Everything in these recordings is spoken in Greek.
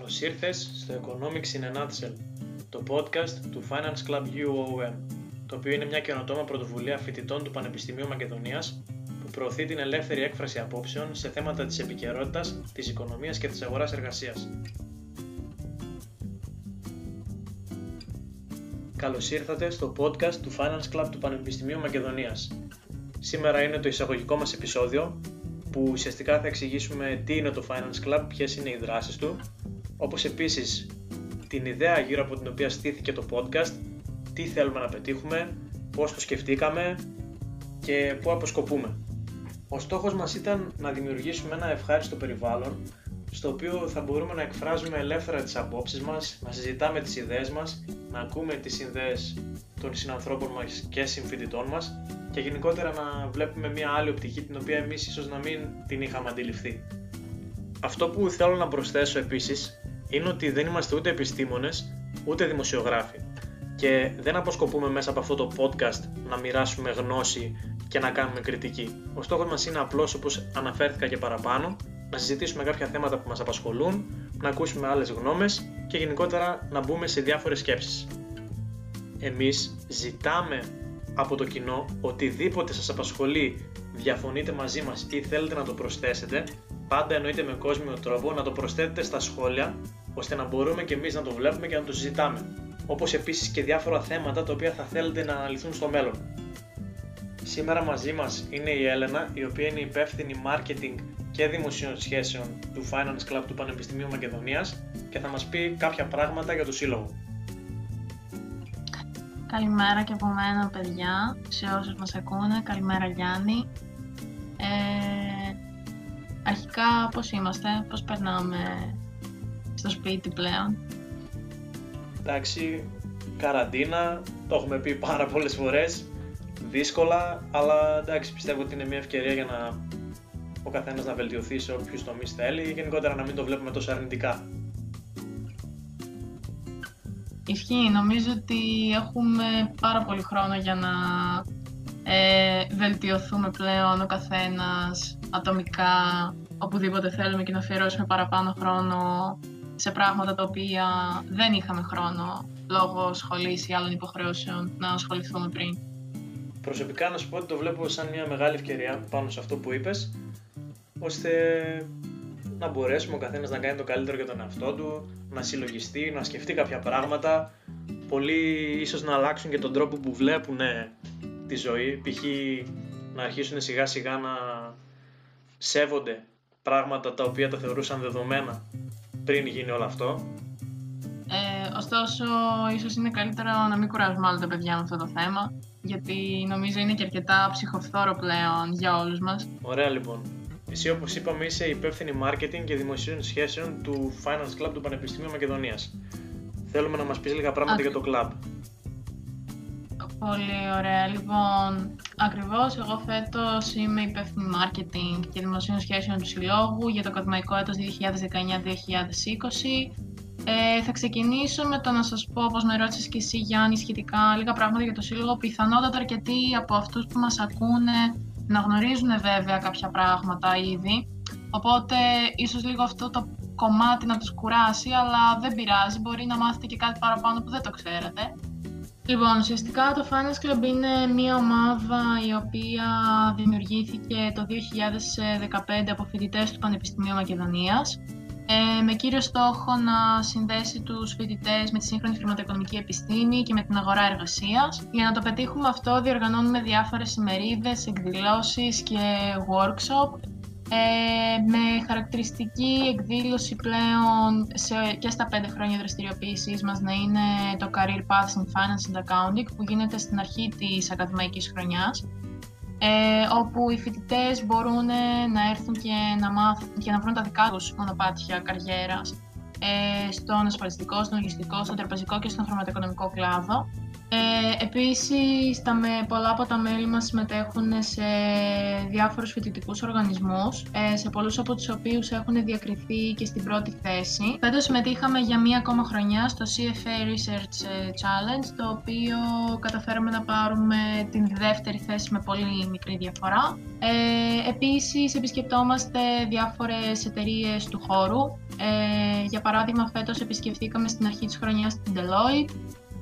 Καλώς ήρθες στο Economics in a Nutshell, το podcast του Finance Club UOM, το οποίο είναι μια καινοτόμα πρωτοβουλία φοιτητών του Πανεπιστημίου Μακεδονίας που προωθεί την ελεύθερη έκφραση απόψεων σε θέματα της επικαιρότητας, της οικονομίας και της αγοράς εργασίας. Καλώς ήρθατε στο podcast του Finance Club του Πανεπιστημίου Μακεδονίας. Σήμερα είναι το εισαγωγικό μας επεισόδιο που ουσιαστικά θα εξηγήσουμε τι είναι το Finance Club, ποιες είναι οι δράσεις του, όπως επίσης την ιδέα γύρω από την οποία στήθηκε το podcast, τι θέλουμε να πετύχουμε, πώς το σκεφτήκαμε και πού αποσκοπούμε. Ο στόχος μας ήταν να δημιουργήσουμε ένα ευχάριστο περιβάλλον στο οποίο θα μπορούμε να εκφράζουμε ελεύθερα τις απόψεις μας, να συζητάμε τις ιδέες μας, να ακούμε τις ιδέες των συνανθρώπων μας και συμφοιτητών μας και γενικότερα να βλέπουμε μια άλλη οπτική την οποία εμείς ίσως να μην την είχαμε αντιληφθεί. Αυτό που θέλω να προσθέσω επίσης είναι ότι δεν είμαστε ούτε επιστήμονες ούτε δημοσιογράφοι και δεν αποσκοπούμε μέσα από αυτό το podcast να μοιράσουμε γνώση και να κάνουμε κριτική. Ο στόχος μας είναι απλώς όπως αναφέρθηκα και παραπάνω να συζητήσουμε κάποια θέματα που μας απασχολούν, να ακούσουμε άλλες γνώμες και γενικότερα να μπούμε σε διάφορες σκέψεις. Εμείς ζητάμε από το κοινό οτιδήποτε σας απασχολεί, διαφωνείτε μαζί μας ή θέλετε να το προσθέσετε, πάντα εννοείται με κόσμιο τρόπο να το προσθέτετε στα σχόλια, ώστε να μπορούμε και εμείς να το βλέπουμε και να το συζητάμε. Όπως επίσης και διάφορα θέματα τα οποία θα θέλετε να αναλυθούν στο μέλλον. Σήμερα μαζί μας είναι η Έλενα, η οποία είναι υπεύθυνη marketing και δημοσίων σχέσεων του Finance Club του Πανεπιστημίου Μακεδονίας και θα μας πει κάποια πράγματα για το σύλλογο. Καλημέρα και από μένα παιδιά, σε όσους μας ακούνε. Καλημέρα Γιάννη. Ε, αρχικά πώς είμαστε, πώς περνάμε στο σπίτι πλέον. Εντάξει, καραντίνα, το έχουμε πει πάρα πολλές φορές, δύσκολα, αλλά εντάξει πιστεύω ότι είναι μια ευκαιρία για να ο καθένας να βελτιωθεί σε όποιους τομείς θέλει ή γενικότερα να μην το βλέπουμε τόσο αρνητικά. Ισχύει. Νομίζω ότι έχουμε πάρα πολύ χρόνο για να ε, βελτιωθούμε πλέον ο καθένας ατομικά οπουδήποτε θέλουμε και να αφιερώσουμε παραπάνω χρόνο σε πράγματα τα οποία δεν είχαμε χρόνο λόγω σχολής ή άλλων υποχρεώσεων να ασχοληθούμε πριν. Προσωπικά να σου πω ότι το βλέπω σαν μια μεγάλη ευκαιρία πάνω σε αυτό που είπες ώστε να μπορέσουμε ο καθένας να κάνει το καλύτερο για τον εαυτό του, να συλλογιστεί, να σκεφτεί κάποια πράγματα. Πολλοί ίσως να αλλάξουν και τον τρόπο που βλέπουν τη ζωή. Π.χ. να αρχίσουν σιγά σιγά να σέβονται πράγματα τα οποία τα θεωρούσαν δεδομένα πριν γίνει όλο αυτό. Ε, ωστόσο, ίσως είναι καλύτερο να μην κουράζουμε άλλο τα παιδιά με αυτό το θέμα, γιατί νομίζω είναι και αρκετά ψυχοφθόρο πλέον για όλους μας. Ωραία λοιπόν. Εσύ, όπως είπαμε, είσαι υπεύθυνη marketing και δημοσίων σχέσεων του Finance Club του Πανεπιστημίου Μακεδονίας. Θέλουμε να μας πεις λίγα πράγματα για το club. Πολύ ωραία. Λοιπόν, ακριβώς εγώ φέτος είμαι υπεύθυνη marketing και δημοσίων σχέσεων του Συλλόγου για το ακαδημαϊκό έτος 2019-2020. Ε, θα ξεκινήσω με το να σας πω, όπως με ρώτησες και εσύ Γιάννη, σχετικά λίγα πράγματα για το Σύλλογο. Πιθανότατα αρκετοί από αυτούς που μας ακούνε να γνωρίζουν βέβαια κάποια πράγματα ήδη, οπότε ίσως λίγο αυτό το κομμάτι να τους κουράσει, αλλά δεν πειράζει, μπορεί να μάθετε και κάτι παραπάνω που δεν το ξέρετε. Λοιπόν, ουσιαστικά το Finance Club είναι μια ομάδα η οποία δημιουργήθηκε το 2015 από φοιτητές του Πανεπιστημίου Μακεδονίας ε, με κύριο στόχο να συνδέσει τους φοιτητές με τη σύγχρονη χρηματοοικονομική επιστήμη και με την αγορά εργασίας. Για να το πετύχουμε αυτό διοργανώνουμε διάφορες ημερίδες, εκδηλώσεις και workshop ε, με χαρακτηριστική εκδήλωση πλέον σε, και στα πέντε χρόνια δραστηριοποίησής μας να είναι το Career Paths in Finance and Accounting που γίνεται στην αρχή της ακαδημαϊκής χρονιάς ε, όπου οι φοιτητές μπορούν να έρθουν και να, μάθουν, και να βρουν τα δικά τους μονοπάτια καριέρας ε, στον ασφαλιστικό, στον λογιστικό, στον τραπεζικό και στον χρηματοοικονομικό κλάδο. Ε, επίσης, τα με, πολλά από τα μέλη μας συμμετέχουν σε διάφορους φοιτητικούς οργανισμούς, ε, σε πολλούς από τους οποίους έχουν διακριθεί και στην πρώτη θέση. Φέτος συμμετείχαμε για μία ακόμα χρονιά στο CFA Research ε, Challenge, το οποίο καταφέραμε να πάρουμε την δεύτερη θέση με πολύ μικρή διαφορά. Ε, επίσης, επισκεπτόμαστε διάφορες εταιρείες του χώρου. Ε, για παράδειγμα, φέτος επισκεφθήκαμε στην αρχή της χρονιάς την Deloitte,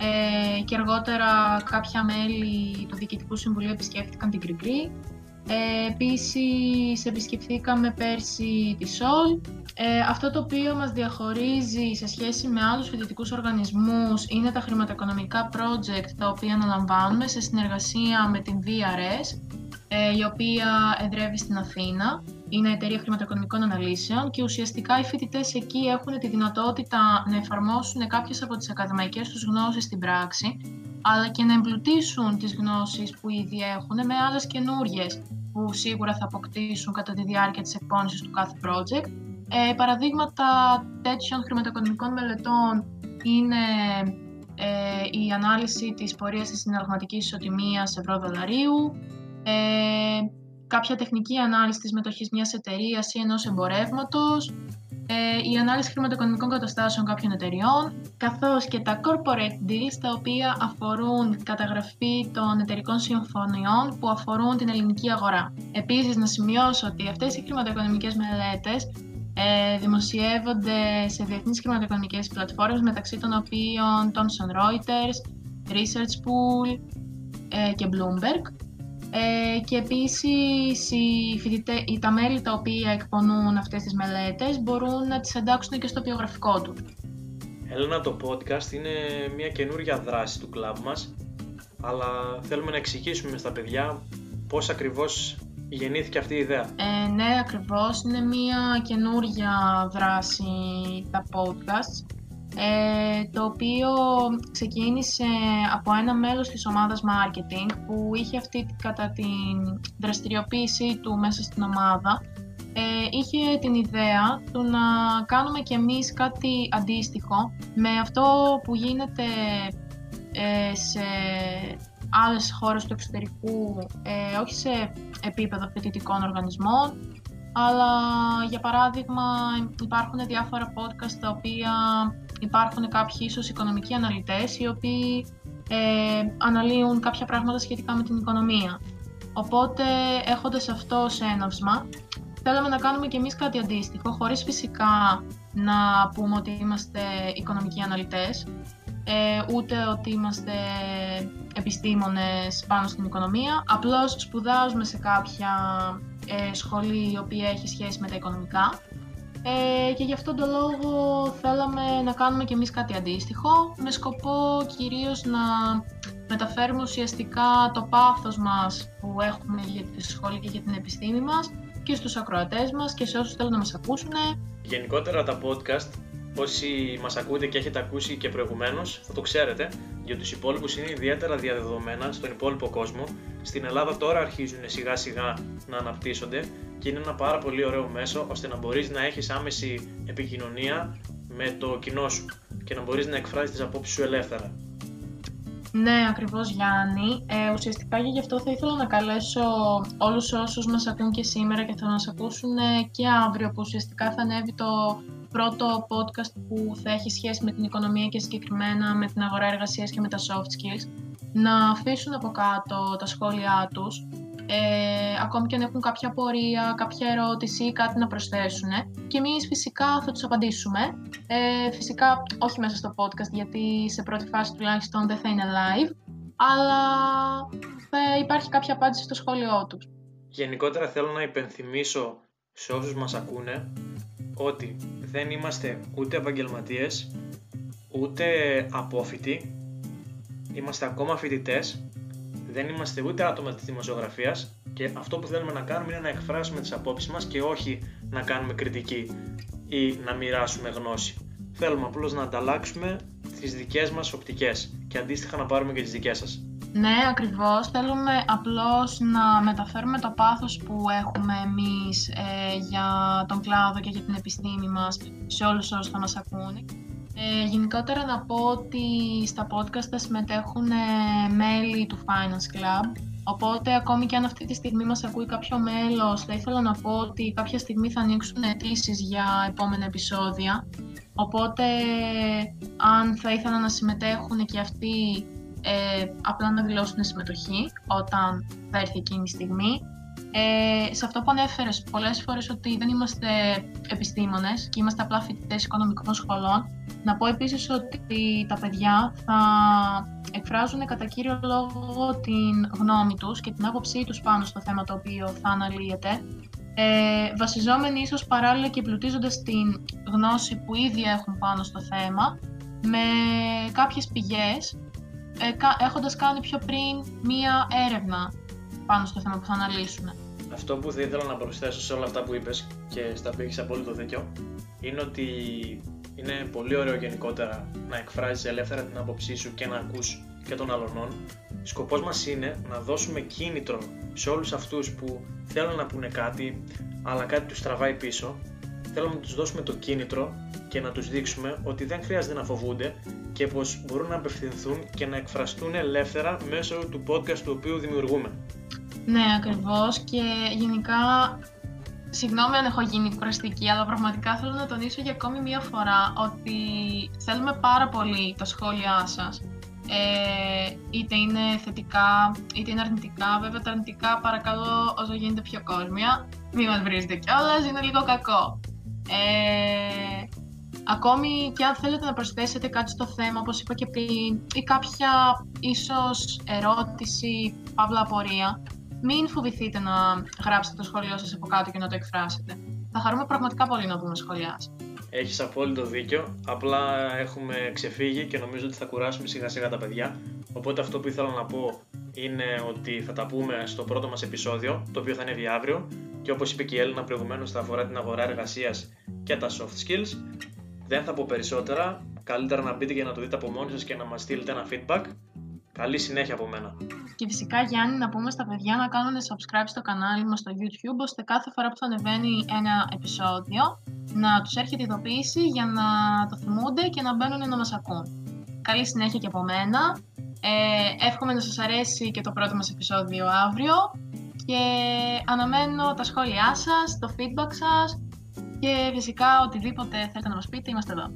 ε, και αργότερα κάποια μέλη του Διοικητικού Συμβουλίου επισκέφθηκαν την Γκριγκρή. Ε, επίσης επισκεφθήκαμε πέρσι τη ΣΟΛ. Ε, αυτό το οποίο μας διαχωρίζει σε σχέση με άλλους φοιτητικούς οργανισμούς είναι τα χρηματοοικονομικά project τα οποία αναλαμβάνουμε σε συνεργασία με την VRS, ε, η οποία εδρεύει στην Αθήνα είναι εταιρεία χρηματοοικονομικών αναλύσεων και ουσιαστικά οι φοιτητές εκεί έχουν τη δυνατότητα να εφαρμόσουν κάποιες από τις ακαδημαϊκές τους γνώσεις στην πράξη, αλλά και να εμπλουτίσουν τις γνώσεις που ήδη έχουν με άλλες καινούριε που σίγουρα θα αποκτήσουν κατά τη διάρκεια της εκπόνησης του κάθε project. Ε, παραδείγματα τέτοιων χρηματοοικονομικών μελετών είναι ε, η ανάλυση της πορείας της συναλλαγματικής ισοτιμίας ευρώ-δολαρίου, ε, κάποια τεχνική ανάλυση της μετοχής μιας εταιρείας ή ενός εμπορεύματος, ε, η ανάλυση χρηματοοικονομικών καταστάσεων κάποιων εταιριών, καθώς και τα corporate deals, τα οποία αφορούν καταγραφή των εταιρικών συμφωνιών που αφορούν την ελληνική αγορά. Επίσης, να σημειώσω ότι αυτές οι χρηματοοικονομικές μελέτες ε, δημοσιεύονται σε διεθνείς χρηματοοικονομικές πλατφόρμες, μεταξύ των οποίων Thomson Reuters, Research Pool ε, και Bloomberg. Ε, και επίσης οι φοιτητέ, τα μέλη τα οποία εκπονούν αυτές τις μελέτες μπορούν να τις εντάξουν και στο βιογραφικό του. Έλενα, το podcast είναι μια καινούργια δράση του κλαμπ μας, αλλά θέλουμε να εξηγήσουμε στα παιδιά πώς ακριβώς γεννήθηκε αυτή η ιδέα. Ε, ναι, ακριβώς. Είναι μια καινούργια δράση τα podcasts ε, το οποίο ξεκίνησε από ένα μέλος της ομάδας marketing που είχε αυτή κατά την δραστηριοποίησή του μέσα στην ομάδα. Ε, είχε την ιδέα του να κάνουμε κι εμείς κάτι αντίστοιχο με αυτό που γίνεται ε, σε άλλες χώρες του εξωτερικού, ε, όχι σε επίπεδο φοιτητικών οργανισμών, αλλά για παράδειγμα υπάρχουν διάφορα podcast τα οποία υπάρχουν κάποιοι ίσως οικονομικοί αναλυτές οι οποίοι ε, αναλύουν κάποια πράγματα σχετικά με την οικονομία. Οπότε έχοντας αυτό σε έναυσμα, θέλαμε να κάνουμε και εμείς κάτι αντίστοιχο, χωρίς φυσικά να πούμε ότι είμαστε οικονομικοί αναλυτές, ε, ούτε ότι είμαστε επιστήμονες πάνω στην οικονομία, απλώς σπουδάζουμε σε κάποια ε, σχολή η οποία έχει σχέση με τα οικονομικά ε, και γι' αυτόν τον λόγο θέλαμε να κάνουμε και εμείς κάτι αντίστοιχο με σκοπό κυρίως να μεταφέρουμε ουσιαστικά το πάθος μας που έχουμε για τη σχολή και για την επιστήμη μας και στους ακροατές μας και σε όσους θέλουν να μας ακούσουν. Γενικότερα τα podcast, όσοι μας ακούτε και έχετε ακούσει και προηγουμένως, θα το ξέρετε, για τους υπόλοιπους είναι ιδιαίτερα διαδεδομένα στον υπόλοιπο κόσμο. Στην Ελλάδα τώρα αρχίζουν σιγά σιγά να αναπτύσσονται και είναι ένα πάρα πολύ ωραίο μέσο ώστε να μπορείς να έχεις άμεση επικοινωνία με το κοινό σου και να μπορείς να εκφράζεις τις απόψεις σου ελεύθερα. Ναι, ακριβώς Γιάννη. Ε, ουσιαστικά για γι' αυτό θα ήθελα να καλέσω όλους όσους μας ακούν και σήμερα και θα μας ακούσουν ε, και αύριο που ουσιαστικά θα ανέβει το πρώτο podcast που θα έχει σχέση με την οικονομία και συγκεκριμένα με την αγορά εργασίας και με τα soft skills να αφήσουν από κάτω τα σχόλιά τους ε, ακόμη και αν έχουν κάποια απορία, κάποια ερώτηση ή κάτι να προσθέσουν. Και εμείς φυσικά θα τους απαντήσουμε. Ε, φυσικά όχι μέσα στο podcast, γιατί σε πρώτη φάση τουλάχιστον δεν θα είναι live, αλλά θα υπάρχει κάποια απάντηση στο σχόλιο τους. Γενικότερα θέλω να υπενθυμίσω σε όσους μας ακούνε ότι δεν είμαστε ούτε επαγγελματίες, ούτε απόφοιτοι, είμαστε ακόμα φοιτητές δεν είμαστε ούτε άτομα της δημοσιογραφίας και αυτό που θέλουμε να κάνουμε είναι να εκφράσουμε τις απόψεις μας και όχι να κάνουμε κριτική ή να μοιράσουμε γνώση. Θέλουμε απλώς να ανταλλάξουμε τις δικές μας οπτικές και αντίστοιχα να πάρουμε και τις δικές σας. Ναι, ακριβώς. Θέλουμε απλώς να μεταφέρουμε το πάθος που έχουμε εμείς ε, για τον κλάδο και για την επιστήμη μας σε όλους όσους θα μας ακούνε. Ε, γενικότερα να πω ότι στα podcast θα συμμετέχουν ε, μέλη του Finance Club, οπότε ακόμη και αν αυτή τη στιγμή μας ακούει κάποιο μέλος, θα ήθελα να πω ότι κάποια στιγμή θα ανοίξουν αιτήσεις για επόμενα επεισόδια, οπότε αν θα ήθελα να συμμετέχουν και αυτοί ε, απλά να δηλώσουν συμμετοχή όταν θα έρθει εκείνη η στιγμή. Ε, σε αυτό που ανέφερες πολλές φορές ότι δεν είμαστε επιστήμονες και είμαστε απλά φοιτητές οικονομικών σχολών, να πω επίσης ότι τα παιδιά θα εκφράζουν κατά κύριο λόγο την γνώμη τους και την άποψή τους πάνω στο θέμα το οποίο θα αναλύεται, ε, βασιζόμενοι ίσως παράλληλα και πλουτίζοντας την γνώση που ήδη έχουν πάνω στο θέμα, με κάποιες πηγές ε, έχοντας κάνει πιο πριν μία έρευνα πάνω στο θέμα που θα αναλύσουν. Αυτό που θα ήθελα να προσθέσω σε όλα αυτά που είπες και στα οποία έχεις απόλυτο δίκιο είναι ότι είναι πολύ ωραίο γενικότερα να εκφράζεις ελεύθερα την άποψή σου και να ακούς και των αλλωνών. Σκοπός μας είναι να δώσουμε κίνητρο σε όλους αυτούς που θέλουν να πούνε κάτι αλλά κάτι τους τραβάει πίσω. Θέλουμε να τους δώσουμε το κίνητρο και να τους δείξουμε ότι δεν χρειάζεται να φοβούνται και πως μπορούν να απευθυνθούν και να εκφραστούν ελεύθερα μέσω του podcast του οποίου δημιουργούμε. Ναι, ακριβώς και γενικά Συγγνώμη αν έχω γίνει κουραστική, αλλά πραγματικά θέλω να τονίσω για ακόμη μία φορά ότι θέλουμε πάρα πολύ τα σχόλιά σας. Ε, είτε είναι θετικά, είτε είναι αρνητικά. Βέβαια τα αρνητικά παρακαλώ όσο γίνεται πιο κόσμια. Μην μας βρίζετε κιόλας, είναι λίγο κακό. Ε, Ακόμη και αν θέλετε να προσθέσετε κάτι στο θέμα, όπως είπα και πριν, ή κάποια ίσως ερώτηση, παύλα απορία, μην φοβηθείτε να γράψετε το σχόλιο σας από κάτω και να το εκφράσετε. Θα χαρούμε πραγματικά πολύ να δούμε σχόλιά σας. Έχεις απόλυτο δίκιο, απλά έχουμε ξεφύγει και νομίζω ότι θα κουράσουμε σιγά σιγά τα παιδιά. Οπότε αυτό που ήθελα να πω είναι ότι θα τα πούμε στο πρώτο μας επεισόδιο, το οποίο θα ανέβει αύριο και όπως είπε και η Έλληνα προηγουμένως θα αφορά την αγορά εργασίας και τα soft skills. Δεν θα πω περισσότερα. Καλύτερα να μπείτε και να το δείτε από μόνοι σας και να μας στείλετε ένα feedback. Καλή συνέχεια από μένα. Και φυσικά Γιάννη να πούμε στα παιδιά να κάνουν subscribe στο κανάλι μας στο YouTube ώστε κάθε φορά που θα ανεβαίνει ένα επεισόδιο να τους έρχεται ειδοποίηση για να το θυμούνται και να μπαίνουν να μας ακούν. Καλή συνέχεια και από μένα. Ε, εύχομαι να σας αρέσει και το πρώτο μας επεισόδιο αύριο και αναμένω τα σχόλιά σας, το feedback σας και φυσικά οτιδήποτε θέλετε να μας πείτε είμαστε εδώ.